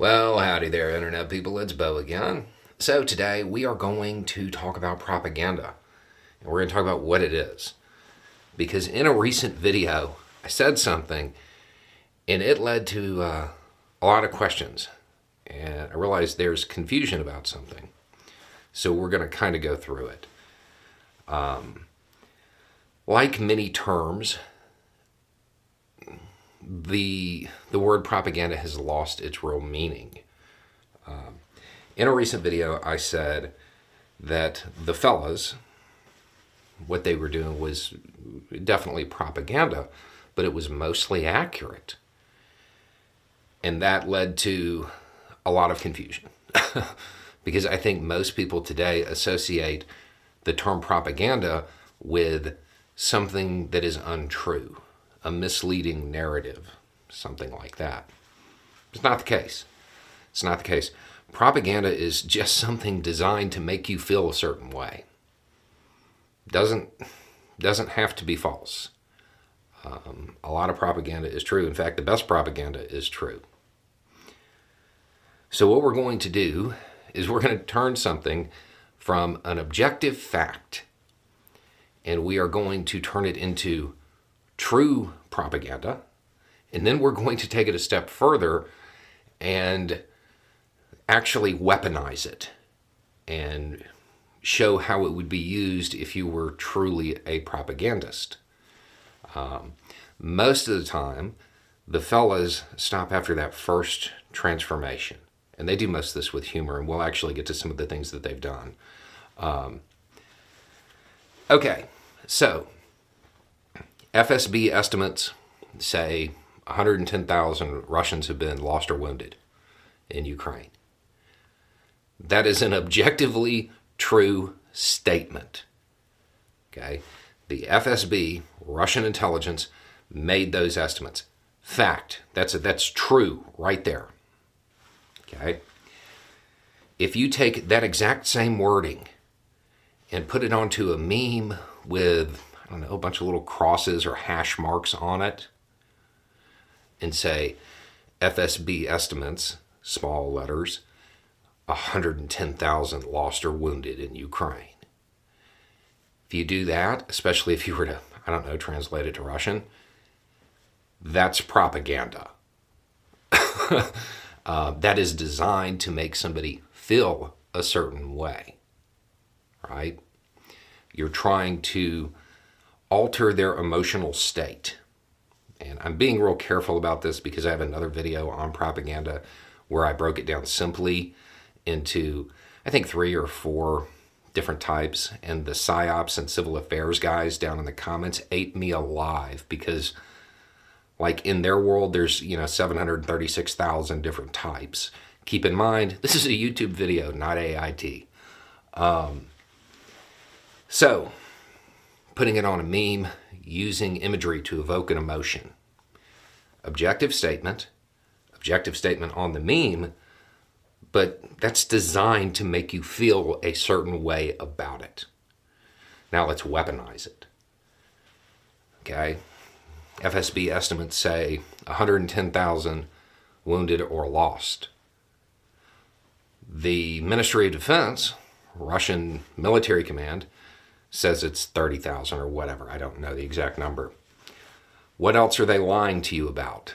Well, howdy there, Internet people. It's Beau again. So, today we are going to talk about propaganda. And we're going to talk about what it is. Because in a recent video, I said something and it led to uh, a lot of questions. And I realized there's confusion about something. So, we're going to kind of go through it. Um, like many terms, the the word propaganda has lost its real meaning. Um, in a recent video, I said that the fellas, what they were doing was definitely propaganda, but it was mostly accurate. And that led to a lot of confusion. because I think most people today associate the term propaganda with something that is untrue a misleading narrative, something like that. It's not the case. It's not the case. Propaganda is just something designed to make you feel a certain way. Doesn't doesn't have to be false. Um, a lot of propaganda is true. In fact, the best propaganda is true. So what we're going to do is we're going to turn something from an objective fact and we are going to turn it into true propaganda. And then we're going to take it a step further and actually weaponize it and show how it would be used if you were truly a propagandist. Um, most of the time, the fellas stop after that first transformation. And they do most of this with humor, and we'll actually get to some of the things that they've done. Um, okay, so FSB estimates say 110,000 Russians have been lost or wounded in Ukraine. That is an objectively true statement. Okay? The FSB, Russian intelligence, made those estimates. Fact. That's a, that's true right there. Okay? If you take that exact same wording and put it onto a meme with Don't know, a bunch of little crosses or hash marks on it and say FSB estimates, small letters, 110,000 lost or wounded in Ukraine. If you do that, especially if you were to, I don't know, translate it to Russian, that's propaganda. uh, that is designed to make somebody feel a certain way, right? You're trying to alter their emotional state. And I'm being real careful about this because I have another video on propaganda where I broke it down simply into, I think, three or four different types. And the PSYOPs and civil affairs guys down in the comments ate me alive because, like, in their world, there's, you know, 736,000 different types. Keep in mind, this is a YouTube video, not AIT. Um, so, putting it on a meme, using imagery to evoke an emotion. Objective statement, objective statement on the meme, but that's designed to make you feel a certain way about it. Now let's weaponize it. Okay? FSB estimates say 110,000 wounded or lost. The Ministry of Defense, Russian military command, says it's 30,000 or whatever. I don't know the exact number. What else are they lying to you about?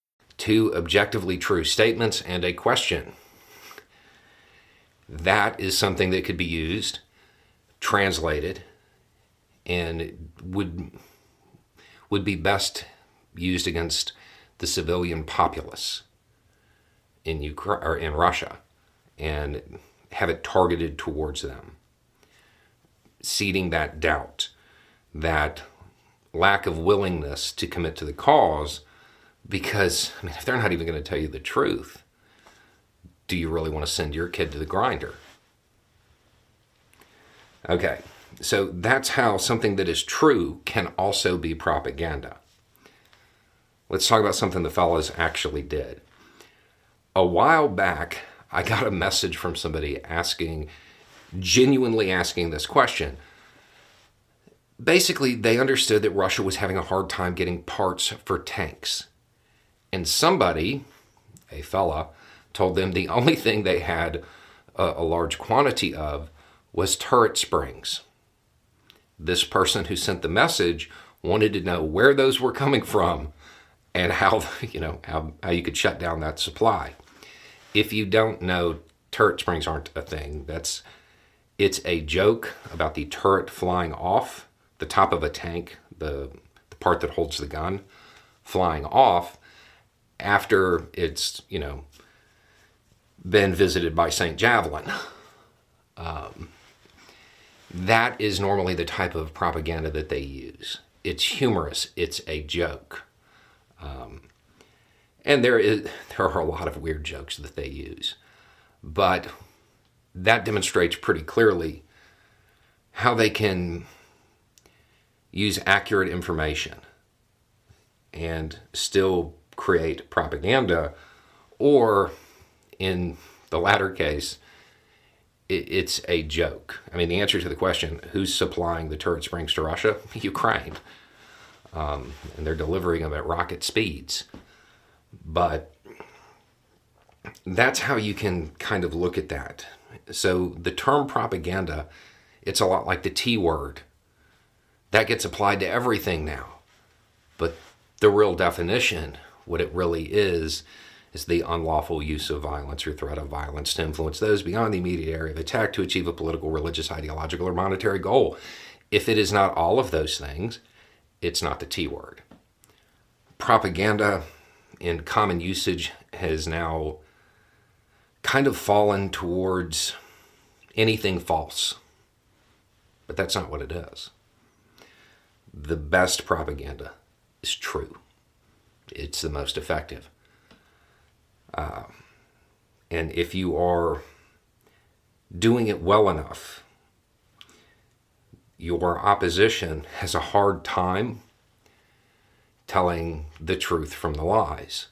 two objectively true statements and a question. That is something that could be used, translated, and would would be best used against the civilian populace in Ukraine or in Russia and have it targeted towards them seeding that doubt that lack of willingness to commit to the cause Because, I mean, if they're not even going to tell you the truth, do you really want to send your kid to the grinder? Okay, so that's how something that is true can also be propaganda. Let's talk about something the fellas actually did. A while back, I got a message from somebody asking, genuinely asking this question. Basically, they understood that Russia was having a hard time getting parts for tanks. And somebody, a fella, told them the only thing they had a, a large quantity of was turret springs. This person who sent the message wanted to know where those were coming from and how you know how, how you could shut down that supply. If you don't know, turret springs aren't a thing. That's it's a joke about the turret flying off the top of a tank, the, the part that holds the gun, flying off after it's you know been visited by Saint Javelin. Um, that is normally the type of propaganda that they use. It's humorous. It's a joke. Um, and there is there are a lot of weird jokes that they use, but that demonstrates pretty clearly how they can use accurate information and still create propaganda, or in the latter case, it's a joke. I mean, the answer to the question, who's supplying the turret springs to Russia? Ukraine. Um, and they're delivering them at rocket speeds. But that's how you can kind of look at that. So the term propaganda, it's a lot like the T word. That gets applied to everything now. But the real definition, what it really is, is the unlawful use of violence or threat of violence to influence those beyond the immediate area of attack to achieve a political, religious, ideological, or monetary goal. If it is not all of those things, it's not the T word. Propaganda in common usage has now kind of fallen towards anything false. But that's not what it is. The best propaganda is true, it's the most effective. Uh, and if you are doing it well enough, your opposition has a hard time telling the truth from the lies.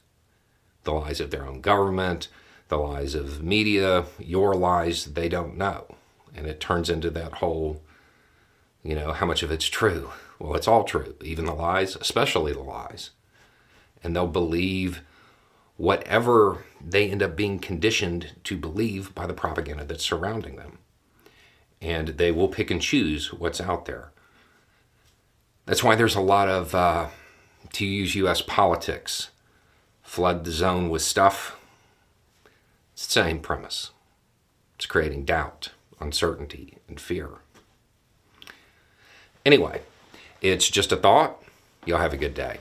The lies of their own government, the lies of media, your lies, they don't know. And it turns into that whole, you know, how much of it's true? Well, it's all true, even the lies, especially the lies. And they'll believe whatever they end up being conditioned to believe by the propaganda that's surrounding them. And they will pick and choose what's out there. That's why there's a lot of, uh, to use US politics, flood the zone with stuff. It's the same premise. It's creating doubt, uncertainty, and fear. Anyway, it's just a thought. You'll have a good day.